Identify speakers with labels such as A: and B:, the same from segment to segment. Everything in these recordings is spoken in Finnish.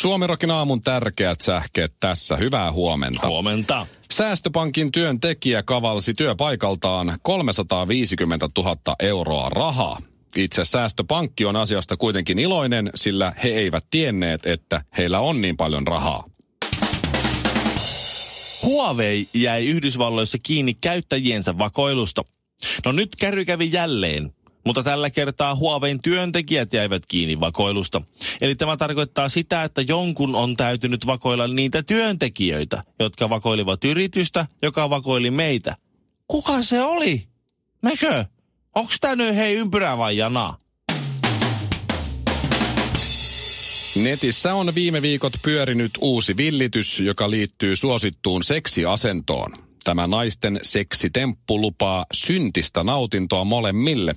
A: Suomirokin aamun tärkeät sähkeet tässä. Hyvää huomenta.
B: Huomenta.
A: Säästöpankin työntekijä kavalsi työpaikaltaan 350 000 euroa rahaa. Itse säästöpankki on asiasta kuitenkin iloinen, sillä he eivät tienneet, että heillä on niin paljon rahaa.
B: Huawei jäi Yhdysvalloissa kiinni käyttäjiensä vakoilusta. No nyt kärry kävi jälleen, mutta tällä kertaa Huawein työntekijät jäivät kiinni vakoilusta. Eli tämä tarkoittaa sitä, että jonkun on täytynyt vakoilla niitä työntekijöitä, jotka vakoilivat yritystä, joka vakoili meitä. Kuka se oli? Mekö? Onks tää nyt hei ympyrä vai jana?
A: Netissä on viime viikot pyörinyt uusi villitys, joka liittyy suosittuun seksiasentoon. Tämä naisten seksitemppu lupaa syntistä nautintoa molemmille.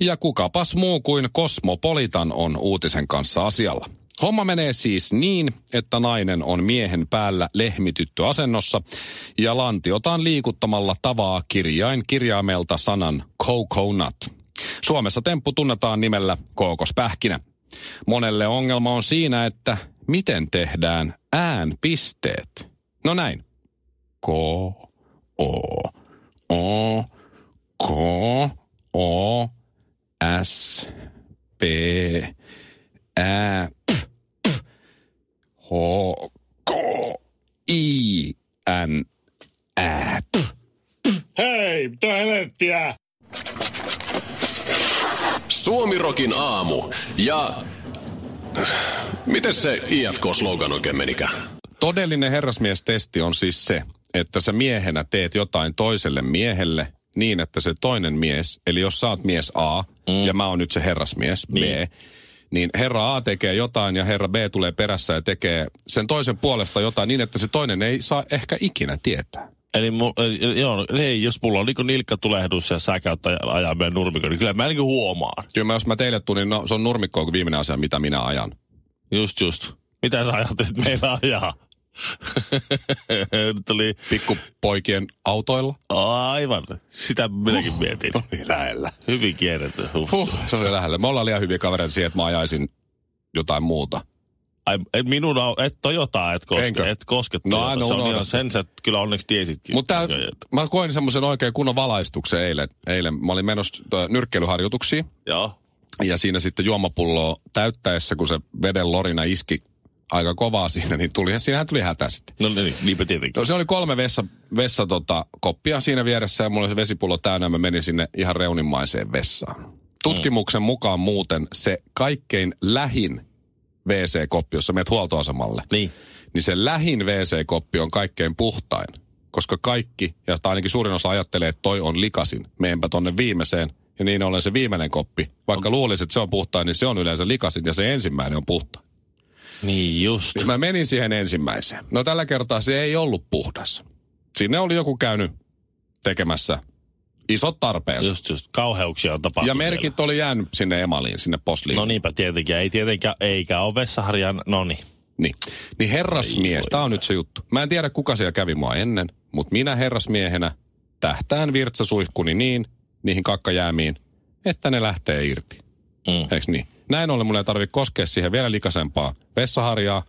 A: Ja kukapas muu kuin Kosmopolitan on uutisen kanssa asialla. Homma menee siis niin, että nainen on miehen päällä lehmitytty asennossa ja lantiotaan liikuttamalla tavaa kirjain kirjaimelta sanan coconut. Suomessa temppu tunnetaan nimellä kookospähkinä. Monelle ongelma on siinä, että miten tehdään äänpisteet. No näin. Ko, o, o, ko, o, s, p, ä, p, p, h, k, i, n, ä, p.
B: Hei, mitä helvettiä?
C: Suomirokin aamu. Ja... Miten se IFK-slogan oikein menikään?
A: Todellinen herrasmiestesti on siis se, että sä miehenä teet jotain toiselle miehelle niin, että se toinen mies, eli jos sä oot mies A mm. ja mä oon nyt se herrasmies B,
B: Niin.
A: niin herra A tekee jotain ja herra B tulee perässä ja tekee sen toisen puolesta jotain niin, että se toinen ei saa ehkä ikinä tietää.
B: Eli mu, eli joo, hei, jos mulla on niinku nilkkatulehdus ja sä käyt aj- ajaa meidän nurmikon, niin kyllä mä niinku huomaan.
A: Kyllä mä, jos mä teille tulin, no se on nurmikko kuin viimeinen asia, mitä minä ajan.
B: Just just. Mitä sä ajattelit meillä ajaa? Nyt tuli
A: Pikkupoikien autoilla.
B: aivan. Sitä minäkin mietin.
A: Oli lähellä.
B: Hyvin kierretty. Huh.
A: Huh, se oli lähellä. Me ollaan liian hyviä kavereita siihen, että mä ajaisin jotain muuta.
B: Ai, et minun, et Toyotaa, et koske,
A: Enkö?
B: et koske
A: No,
B: Toyota.
A: aina
B: Se on
A: unohda
B: ihan-
A: se.
B: sen sä kyllä onneksi tiesitkin.
A: Mutta mä koin semmoisen oikein kunnon valaistuksen eilen. eilen. Mä olin menossa nyrkkeilyharjoituksiin
B: Joo.
A: ja siinä sitten juomapulloa täyttäessä, kun se veden lorina iski aika kovaa siinä, niin tuli, siinähän tuli hätä sitten.
B: No niin, niinpä tietenkin.
A: No se oli kolme vessa, vessa tota, koppia siinä vieressä ja mulla oli se vesipullo täynnä ja mä menin sinne ihan reunimmaiseen vessaan. Tutkimuksen mukaan muuten se kaikkein lähin WC-koppi, jossa menet huoltoasemalle,
B: Niin.
A: niin se lähin WC-koppi on kaikkein puhtain. Koska kaikki, ja tai ainakin suurin osa ajattelee, että toi on likasin. Meenpä tonne viimeiseen. Ja niin ollen se viimeinen koppi, vaikka luulisit, että se on puhtain, niin se on yleensä likasin ja se ensimmäinen on puhtain.
B: Niin just.
A: Mä menin siihen ensimmäiseen. No tällä kertaa se ei ollut puhdas. Sinne oli joku käynyt tekemässä isot tarpeensa.
B: Just, just. Kauheuksia on tapahtunut
A: ja merkit oli jäänyt sinne emaliin, sinne posliin.
B: No niinpä tietenkin. Ei tietenkään, eikä ole vessaharjan, no niin.
A: Niin. Niin herrasmies, tämä on nyt se juttu. Mä en tiedä, kuka siellä kävi mua ennen, mutta minä herrasmiehenä tähtään virtsasuihkuni niin, niihin kakkajäämiin, että ne lähtee irti.
B: Mm.
A: Eiks niin? Näin ollen mun ei tarvitse koskea siihen vielä likaisempaa vessaharjaa,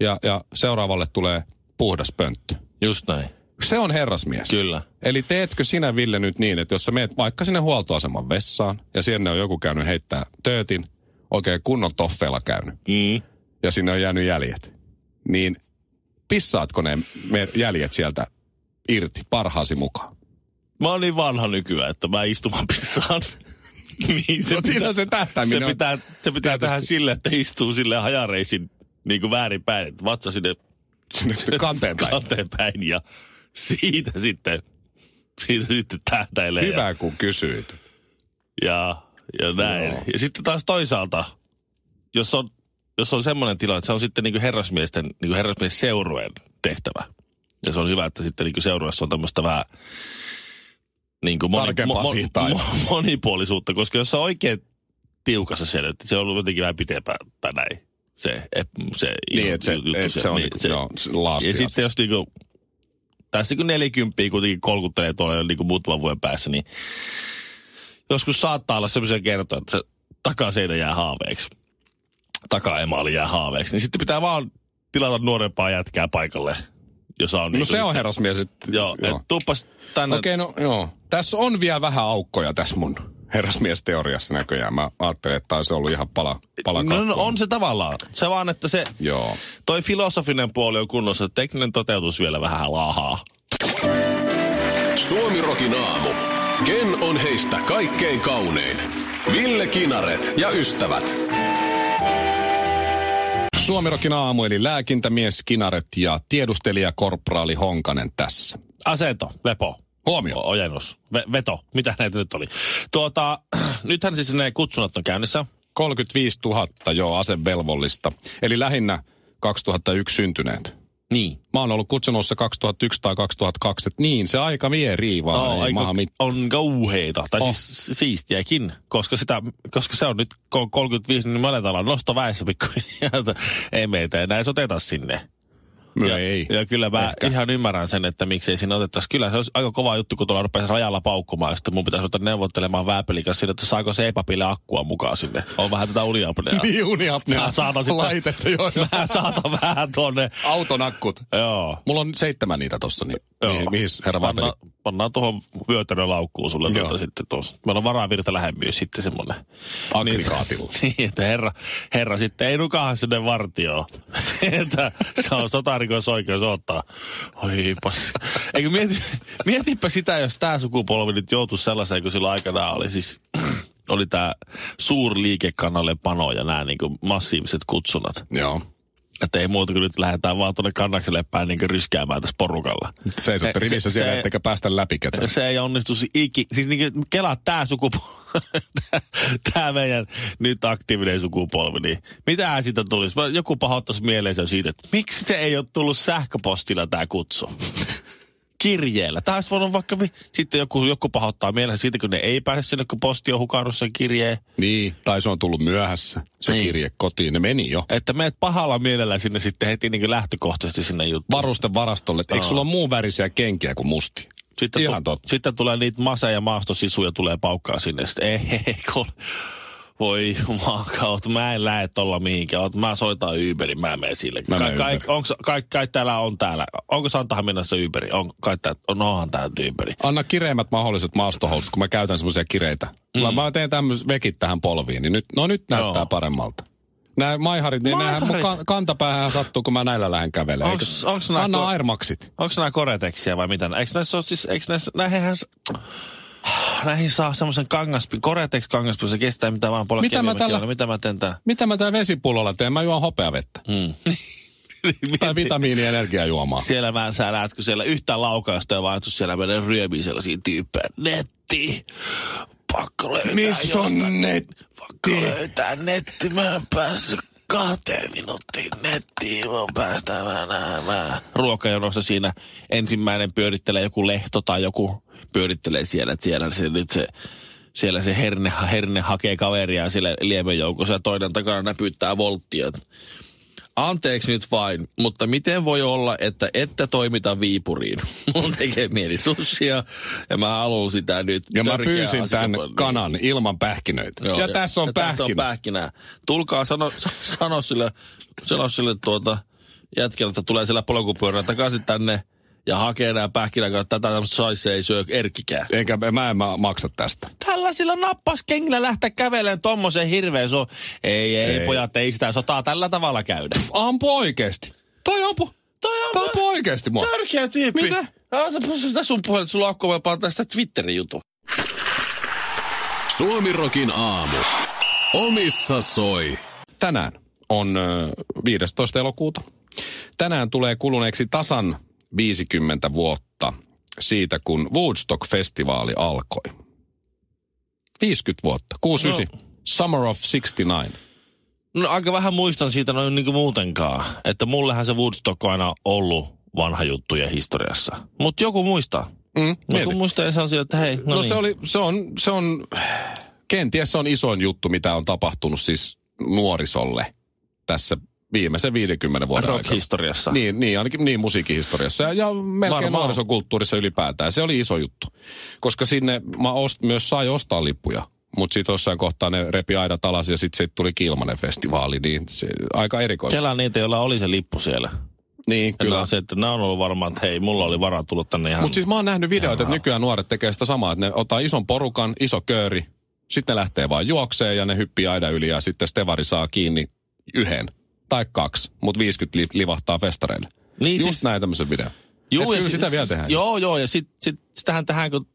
A: ja, ja seuraavalle tulee puhdas pönttö.
B: Just näin.
A: Se on herrasmies.
B: Kyllä.
A: Eli teetkö sinä, Ville, nyt niin, että jos sä meet vaikka sinne huoltoaseman vessaan, ja sinne on joku käynyt heittää töötin, oikein kunnon toffeella käynyt,
B: Mm.
A: ja sinne on jäänyt jäljet, niin pissaatko ne jäljet sieltä irti parhaasi mukaan?
B: Mä oon niin vanha nykyään, että mä istumaan pissaan. Niin se
A: No siinä se tähtäiminen
B: se
A: on
B: pitää, se pitää tehdä
A: tietysti.
B: sille, että istuu sille hajareisin niin kuin väärinpäin, että vatsa sinne
A: sinne kanteen päin.
B: kanteen päin ja siitä sitten, siitä sitten tähtäilee.
A: Hyvä, kun kysyit.
B: Ja, ja näin. Joo. Ja sitten taas toisaalta, jos on, jos on semmoinen tilanne, että se on sitten niin kuin herrasmiesten, niin kuin herrasmies seurueen tehtävä. Ja se on hyvä, että sitten niin kuin seurueessa on tämmöistä vähän niin kuin moni, mo, mo, mo, monipuolisuutta, koska jos on oikein tiukassa että se on ollut jotenkin vähän pitempään tai näin. Se, se,
A: niin, että se, juttu, et se, se, on niin, se, joo, se
B: Ja sitten jos niinku, tässä kun nelikymppiä kuitenkin kolkuttelee tuolla jo niinku muutaman vuoden päässä, niin joskus saattaa olla semmoisia kertoja, että se takaseinä jää haaveeksi. Takaemaali jää haaveeksi. Niin sitten pitää vaan tilata nuorempaa jätkää paikalle. Jos on
A: no
B: niinku
A: se on herrasmies. Et,
B: joo, joo. Et tuppas tänne.
A: Okei, okay, no joo. Tässä on vielä vähän aukkoja tässä mun herrasmiesteoriassa näköjään. Mä ajattelin, että olisi ollut ihan pala, pala
B: no, no, on se tavallaan. Se vaan, että se
A: Joo.
B: toi filosofinen puoli on kunnossa, tekninen toteutus vielä vähän laahaa.
C: Suomirokin aamu. Ken on heistä kaikkein kaunein? Ville Kinaret ja ystävät.
A: Suomirokin aamu, eli lääkintämies Kinaret ja tiedustelija Korpraali Honkanen tässä.
B: Asento, lepo.
A: Huomio.
B: Ojennus. V- veto. Mitä näitä nyt oli? Tuota, nythän siis ne kutsunnat on käynnissä.
A: 35 000 jo asevelvollista. Eli lähinnä 2001 syntyneet.
B: Niin.
A: Mä oon ollut kutsunossa 2001 tai 2002, että niin, se aika vie riivaa.
B: No, aika, mit... on kauheita, tai oh. siis siistiäkin, koska, sitä, koska se on nyt 35, niin me aletaan nosto väessä pikkuhiljaa. ei meitä enää oteta sinne.
A: Ja, ei.
B: Ja kyllä mä Ehkä. ihan ymmärrän sen, että miksei siinä otettaisi. Kyllä se olisi aika kova juttu, kun tuolla rupeaisi rajalla paukkumaan. Ja sitten mun pitäisi ottaa neuvottelemaan vääpelikas sinne, että saako se epäpille akkua mukaan sinne. On vähän tätä uniapnea.
A: niin, uniapnea.
B: Mä saatan sitten,
A: Laitetta, joo.
B: Mä saatan vähän tuonne.
A: Auton akkut.
B: Joo.
A: Mulla on seitsemän niitä tossa, niin joo. mihin, mihin herra
B: Panna, vääpeli? Pannaan tuohon vyötärön laukkuun sulle tuota sitten tuossa. Meillä on varavirta lähemmin sitten semmoinen.
A: Aggregaatilla.
B: Niin, niin, että herra, herra sitten ei nukahan sinne vartioon. että se on sotarikosoikeus ottaa. Oi. Eikö mieti, mietipä sitä, jos tämä sukupolvi nyt joutuisi sellaiseen, kun sillä aikanaan oli siis oli tämä suurliikekannalle pano ja nämä niin massiiviset kutsunat.
A: Joo.
B: Että ei muuta kuin nyt lähdetään vaan tuonne kannakselle päin niin ryskäämään tässä porukalla.
A: Seisotte rivissä siellä, se, ettekä päästä läpi ketään.
B: Se ei onnistu iki. Siis niin kuin kelaa tämä sukupolvi, tämä meidän nyt aktiivinen sukupolvi, niin mitä siitä tulisi? Joku pahoittaisi mieleensä siitä, että miksi se ei ole tullut sähköpostilla tämä kutsu? Kirjeellä. Tämä olisi voinut vaikka, sitten joku, joku pahoittaa mielessä siitä, kun ne ei pääse sinne, kun posti on hukannut sen kirjeen.
A: Niin, tai se on tullut myöhässä, se niin. kirje kotiin, ne meni jo.
B: Että meet pahalla mielellä sinne sitten heti niin lähtökohtaisesti sinne juttuun.
A: Varusten varastolle, eikö sulla ole muun värisiä kenkiä kuin musti?
B: Sitten, Ihan tu- sitten tulee niitä masa- ja maastosisuja tulee paukkaa sinne. Sitten ei, ei, ei, voi jumalauta, mä en lähde tuolla mihinkään. Mä soitan Uberin, mä menen sille. Mä ka- ka- onks, kai, kai, täällä on täällä. Onko Santahaminassa Uberi? On, kai tää, on, onhan tää Uberi.
A: Anna kireimmät mahdolliset maastohousut, kun mä käytän semmoisia kireitä. Mm. Mä, teen tämmöiset vekit tähän polviin, niin nyt, no nyt näyttää Joo. paremmalta. Nämä maiharit, niin näähän mun kantapäähän sattuu, kun mä näillä lähden kävelemään. Onks, onks Anna ko- Airmaxit.
B: Onko nämä koreteksiä vai mitä? Eikö näissä ole siis, eikö näissä, näihin näihin saa semmoisen kangaspin, Koretex kangaspin, se kestää mitä vaan polkea mitä mä, tällä, mitä mä teen tää?
A: Mitä mä tää vesipullolla teen? Mä juon hopeavettä. Mm. tai vitamiinienergiajuomaa.
B: Siellä mä sä näet, kun siellä yhtään laukausta ja vaihtus siellä menee ryömiin sellaisia tyyppejä. Netti! Pakko löytää
A: Missä on netti?
B: Pakko löytää netti. Mä en päässyt kahteen minuuttiin nettiin, mä päästä näemään. Ruokajonossa siinä ensimmäinen pyörittelee joku lehto tai joku pyörittelee siellä, että siellä se, nyt se, siellä se herne, herne hakee kaveria siellä liemenjoukossa ja toinen takana näpyttää volttia. Anteeksi nyt vain, mutta miten voi olla, että ette toimita Viipuriin? Mun tekee mieli sussia ja mä haluan sitä nyt.
A: Ja mä pyysin tämän niin. kanan ilman pähkinöitä.
B: Joo, ja, ja, tässä on ja pähkinä. Tässä on pähkinä. Tulkaa sano, sano sille, sano sille tuota jätkellä, että tulee siellä polkupyörällä takaisin tänne ja hakee nämä pähkinäkaat. Tätä saisi ei syö erkkikään.
A: Eikä mä en maksa tästä.
B: Tällaisilla nappaskengillä lähteä kävelemään tommosen hirveän so... Ei, ei, ei, pojat, ei sitä sotaa tällä tavalla käydä.
A: Ampu oikeesti. Toi ampu. Toi ampu, ampu oikeesti mua.
B: Tärkeä tyyppi.
A: Mitä?
B: No, sitä sun puhelin, sulla on mä tästä Twitterin jutu.
C: Suomirokin aamu. Omissa soi.
A: Tänään on 15. elokuuta. Tänään tulee kuluneeksi tasan 50 vuotta siitä, kun Woodstock-festivaali alkoi. 50 vuotta. 69. No. Summer of 69.
B: No aika vähän muistan siitä noin niin kuin muutenkaan. Että mullehän se Woodstock on aina ollut vanha juttuja historiassa. Mutta joku muistaa.
A: Mm,
B: joku muistaa ja sanoo, että hei, no,
A: No,
B: niin.
A: se, oli, se, on, se on, kenties se on isoin juttu, mitä on tapahtunut siis nuorisolle tässä viimeisen 50 vuoden aikana.
B: rock-historiassa.
A: Niin, niin, ainakin niin musiikkihistoriassa ja, ja melkein nuorisokulttuurissa ylipäätään. Se oli iso juttu. Koska sinne mä ost, myös sai ostaa lippuja. Mutta sitten jossain kohtaa ne repi aidat alas ja sitten siitä tuli Kilmanen festivaali. Niin se, aika erikoinen.
B: Kela niitä, joilla oli se lippu siellä.
A: niin,
B: Kyllä.
A: kyllä.
B: Se, että nämä on ollut varmaan, että hei, mulla oli varaa tulla tänne ihan...
A: Mutta siis mä oon nähnyt videoita, että nykyään nuoret tekee sitä samaa, että ne ottaa ison porukan, iso kööri, sitten ne lähtee vaan juokseen ja ne hyppii aidan yli ja sitten Stevari saa kiinni yhden tai kaksi, mutta 50 li- livahtaa festareille.
B: niin
A: Just
B: siis,
A: näin tämmöisen videon.
B: juu, ja siis-
A: sitä vielä tehdään.
B: Joo, joo, ja sit, sit, sitähän tähän, kun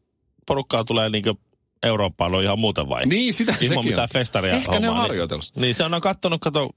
B: porukkaa tulee niinku Eurooppaan, on ihan muuten vai?
A: Niin, sitä
B: Ilman
A: sekin
B: mitään
A: on.
B: festaria
A: Ehkä ne on
B: hommaa,
A: harjoitellut.
B: Niin, niin se on kattonut, kato,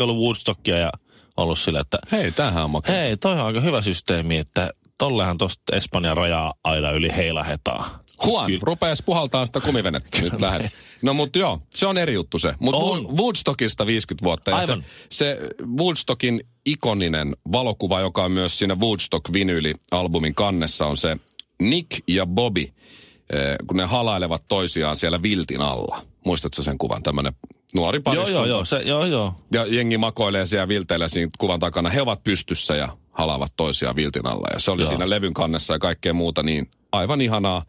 B: ollut Woodstockia ja ollut sillä, että
A: Hei, tämähän on makea.
B: hei, toi on aika hyvä systeemi, että tollehan tosta Espanjan rajaa aina yli heilahetaan.
A: Juan,
B: Kyllä.
A: rupees puhaltaa sitä kumivenettä nyt lähden. No mutta joo, se on eri juttu se. Mutta
B: On.
A: Woodstockista 50 vuotta. Ja se,
B: Aivan.
A: se Woodstockin ikoninen valokuva, joka on myös siinä Woodstock-vinyli-albumin kannessa, on se Nick ja Bobby, eh, kun ne halailevat toisiaan siellä viltin alla. Muistatko sen kuvan? Tämmöinen nuori
B: Joo,
A: pariskunta.
B: joo, joo, se, joo, joo.
A: Ja jengi makoilee siellä vilteillä siinä kuvan takana. He ovat pystyssä ja halaavat toisiaan viltin alla. Ja se oli
B: Joo.
A: siinä levyn kannessa ja kaikkea muuta, niin aivan ihanaa.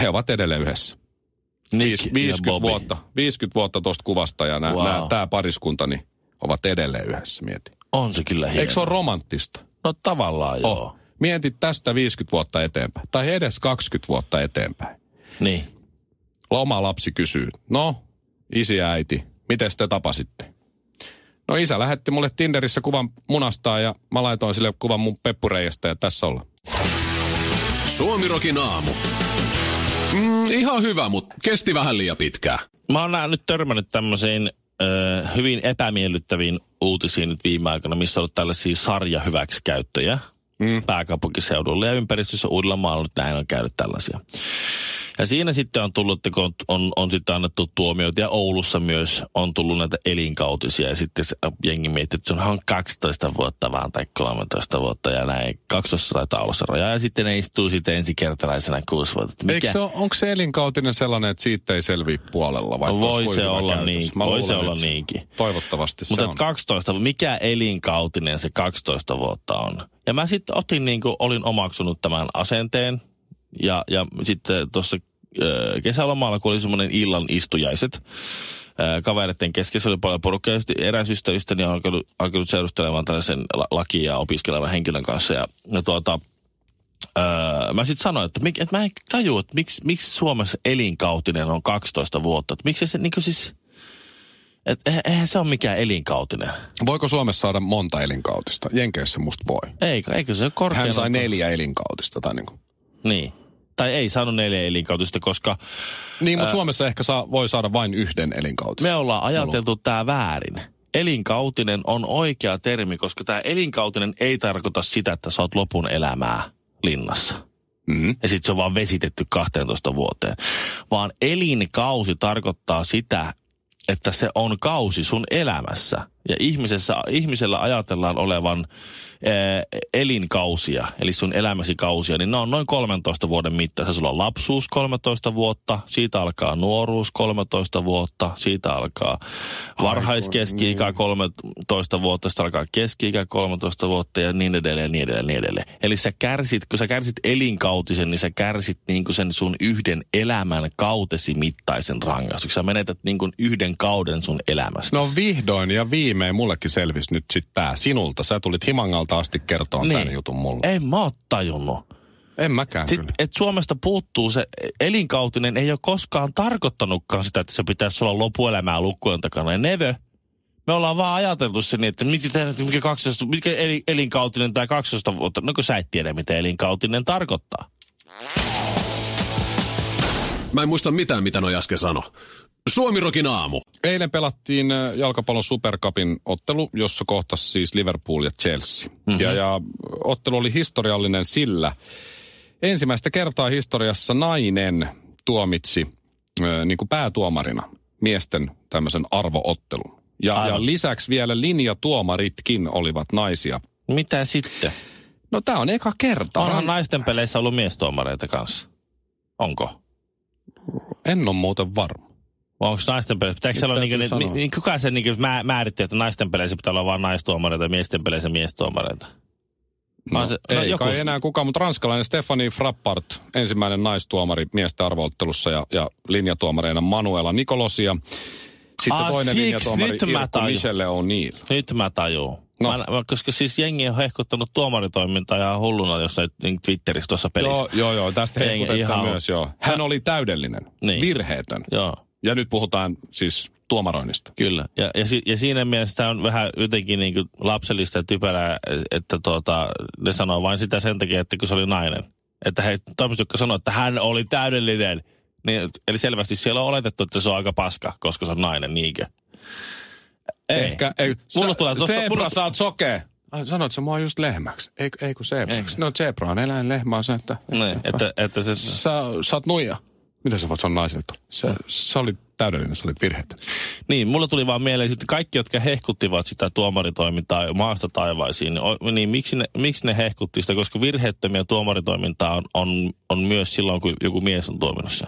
A: He ovat edelleen yhdessä. Viis,
B: ja
A: 50
B: Bobby.
A: vuotta, 50 vuotta tuosta kuvasta ja
B: Wow.
A: tämä pariskunta niin ovat edelleen yhdessä, mieti.
B: On se kyllä hieno.
A: Eikö se ole romanttista?
B: No tavallaan joo.
A: Oh. Mieti tästä 50 vuotta eteenpäin, tai edes 20 vuotta eteenpäin.
B: Niin.
A: Oma lapsi kysyy, no, isi ja äiti, miten te tapasitte? No isä lähetti mulle Tinderissä kuvan munastaan ja mä laitoin sille kuvan mun peppureijasta ja tässä ollaan.
C: Suomirokin aamu. Mm, ihan hyvä, mutta kesti vähän liian pitkään.
B: Mä oon nää nyt törmännyt tämmöisiin ö, hyvin epämiellyttäviin uutisiin nyt viime aikoina, missä on ollut tällaisia sarjahyväksikäyttöjä mm. pääkaupunkiseudulla ja ympäristössä Uudellamaalla nyt näin on käynyt tällaisia. Ja siinä sitten on tullut, että kun on, on, on sitten annettu tuomioita ja Oulussa myös on tullut näitä elinkautisia ja sitten se jengi miettii, että se onhan 12 vuotta vaan tai 13 vuotta ja näin. 12 taitaa olla se raja ja sitten ne istuu sitten ensikertalaisena kuusi vuotta.
A: Eikö se ole, onko se elinkautinen sellainen, että siitä ei selviä puolella? Vai
B: Voi se olla
A: käytös?
B: niin,
A: Mä
B: voi se olla niinkin.
A: Toivottavasti
B: Mutta
A: se on.
B: 12, mikä elinkautinen se 12 vuotta on? Ja mä sitten otin niin kuin, olin omaksunut tämän asenteen. Ja, ja sitten tuossa kesälomalla, kun oli semmoinen illan istujaiset, kavereiden kesken, se oli paljon porukkaa. Eräs ystävistäni on alkanut, alkanut seurustelemaan tällaisen la- lakia opiskelevan henkilön kanssa. Ja, ja tuota, Öö, mä sitten sanoin, että, mik, että mä en tajua, että miksi, miksi Suomessa elinkautinen on 12 vuotta. Että miksi se niin siis, että eihän- eihän se ole mikään elinkautinen.
A: Voiko Suomessa saada monta elinkautista? Jenkeissä musta voi.
B: Eikö, eikö se ole korkein?
A: Hän sai neljä elinkautista. Tai niin, kuin.
B: Niin. Tai ei saanut neljä elinkautista, koska
A: niin mutta Suomessa ehkä saa, voi saada vain yhden elinkautista.
B: me ollaan ajateltu tämä väärin. Elinkautinen on oikea termi, koska tämä elinkautinen ei tarkoita sitä, että sä oot lopun elämää linnassa.
A: Mm-hmm.
B: ja sitten se on vaan vesitetty 12 vuoteen. Vaan elinkausi tarkoittaa sitä, että se on kausi sun elämässä. Ja ihmisessä, ihmisellä ajatellaan olevan ää, elinkausia, eli sun elämäsi kausia, niin ne on noin 13 vuoden mittaisia. Sulla on lapsuus 13 vuotta, siitä alkaa nuoruus 13 vuotta, siitä alkaa varhaiskeski-ikä 13 vuotta, sitten alkaa keski-ikä 13 vuotta ja niin edelleen, niin edelleen, niin edelleen. Eli sä kärsit, kun sä kärsit elinkautisen, niin sä kärsit niin kuin sen sun yhden elämän kautesi mittaisen rangaistuksen. Sä menetät niin kuin yhden kauden sun elämästä.
A: No vihdoin ja viimein mullekin selvisi nyt sitten tää sinulta. Sä tulit Himangalta asti kertoa niin. tämän jutun mulle.
B: En mä oo tajunnut.
A: En mäkään
B: Sitten,
A: kyllä.
B: et Suomesta puuttuu se elinkautinen, ei ole koskaan tarkoittanutkaan sitä, että se pitäisi olla lopuelämää lukkujen takana. Ja never. Me ollaan vaan ajateltu se niin, että mikä, mikä, 12, mikä eli- elinkautinen tai 12 vuotta. No kun sä et tiedä, mitä elinkautinen tarkoittaa.
C: Mä en muista mitään, mitä noi äsken sano. Suomirokin aamu.
A: Eilen pelattiin äh, jalkapallon Supercupin ottelu, jossa kohtasi siis Liverpool ja Chelsea. Mm-hmm. Ja, ja ottelu oli historiallinen sillä, ensimmäistä kertaa historiassa nainen tuomitsi ö, niin kuin päätuomarina miesten tämmöisen arvoottelun. Ja, ja lisäksi vielä linjatuomaritkin olivat naisia.
B: Mitä sitten?
A: No tämä on eka kerta.
B: Onhan
A: Ran-
B: naisten peleissä ollut miestuomareita kanssa. Onko?
A: En ole muuten varma.
B: Vai onko naisten peleissä? Pitääkö siellä olla
A: täytyy
B: niin,
A: sanoa.
B: niin, kuka se niin mä, määritti, että naisten peleissä pitää olla vain naistuomareita ja miesten peleissä miestuomareita?
A: No,
B: se-
A: ei
B: no
A: no,
B: joku-
A: kai enää kukaan, mutta ranskalainen Stefani Frappart, ensimmäinen naistuomari miesten arvoottelussa ja, ja linjatuomareina Manuela Nikolosia. Sitten
B: Ah,
A: toinen
B: siksi,
A: linjatuomari
B: nyt mä.
A: Michelle O'Neill.
B: Nyt mä tajuun.
A: No.
B: No. Mä, mä, koska siis jengi on hehkuttanut tuomaritoimintaa ihan hulluna jossain niin Twitterissä tuossa pelissä.
A: Joo, joo, joo, tästä hehkutetaan
B: ihan-
A: myös, joo. Hän oli täydellinen,
B: Niin.
A: virheetön.
B: Joo,
A: Ja nyt puhutaan siis tuomaroinnista.
B: kyllä. Ja, ja, si, ja siinä mielessä on vähän jotenkin niin kuin lapsellista ja typerää, että tuota, ne sanoo vain sitä sen takia, että kun se oli nainen. Että he Tomis, jotka sanoo, että hän oli täydellinen. Niin, eli selvästi siellä on oletettu, että se on aika paska, koska se on nainen, niinkö? Ei.
A: Ehkä, ei,
B: Mulla
A: sä,
B: tulee tosta-
A: Zebra,
B: mulla-
A: sä oot sokea. Ai, sanoit sä mua just lehmäksi. Ei, ei kun zebraksi. No zebra on eläin, lehmä on se, että...
B: Niin, että, että se,
A: Sä, sä oot nuija. Mitä sä voit sanoa naiselta? Sä, sä olit täydellinen, sä olit virheetön.
B: Niin, mulla tuli vaan mieleen, että kaikki, jotka hehkuttivat sitä tuomaritoimintaa maasta taivaisiin, niin, niin miksi, ne, miksi ne hehkutti sitä? Koska virheettömiä tuomaritoimintaa on, on, on myös silloin, kun joku mies on toiminnassa.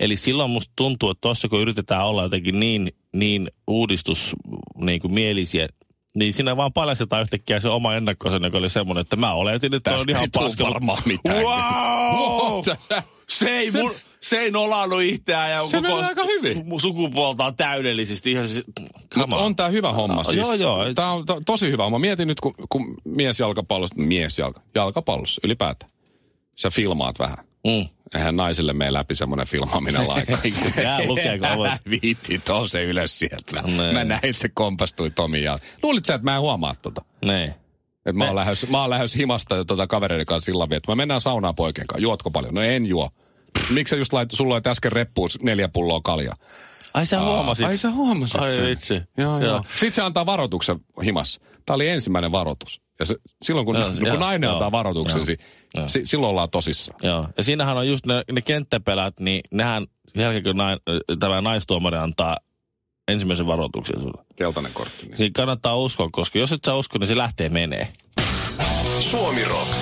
B: Eli silloin musta tuntuu, että tuossa kun yritetään olla jotenkin niin, niin uudistus niin kuin mielisiä, niin siinä vaan paljastetaan yhtäkkiä se oma ennakkoisen, joka oli semmoinen, että mä oletin, että
A: Tästä
B: on ihan
A: ei tuu
B: paska.
A: varmaan mitään.
B: Wow!
A: Sä-
B: Se ei,
A: Se-
B: mun, se ei nolannut itseään ja
A: Se meni aika hyvin.
B: su- sukupuolta on täydellisesti. Ihan siis, on.
A: on tää hyvä homma
B: No,
A: siis.
B: joo, joo.
A: Tää on to, tosi hyvä homma. Mietin nyt, kun, kun miesjalkapallossa, miesjalka, jalkapallossa ylipäätään, sä filmaat vähän.
B: Mm.
A: Eihän naisille mene läpi semmoinen filmaaminen lainkaan.
B: Älä lukeeko
A: Älä
B: ovet.
A: viitti, tuo se ylös sieltä.
B: Nee.
A: Mä näin, että se kompastui Tomi ja Luulit sä, että mä en huomaa tota?
B: Niin.
A: Että mä oon
B: Ne-
A: lähes, mä oon lähes himasta ja tota kavereiden kanssa sillä tavalla, että mä mennään saunaan poikien kanssa. Juotko paljon? No en juo. Miksi sä just lait, sulla oli äsken reppuun neljä pulloa kaljaa?
B: Ai sä huomasit?
A: Ai sä huomasit
B: Ai
A: sen.
B: vitsi.
A: Joo, joo.
B: Joo.
A: Sitten se antaa varoituksen himassa. Tämä oli ensimmäinen varoitus. Ja se, silloin kun,
B: Joo,
A: no, kun
B: joo,
A: nainen
B: joo,
A: antaa varoituksen,
B: joo,
A: si,
B: joo.
A: si, silloin ollaan tosissaan.
B: Joo. Ja siinähän on just ne, ne kenttäpelät, niin nehän, jälkeen kun nain, tämä naistuomari antaa ensimmäisen varoituksen sulle.
A: Keltainen kortti. Niin.
B: Siinä kannattaa uskoa, koska jos et sä usko, niin se lähtee menee.
C: Suomi Rock.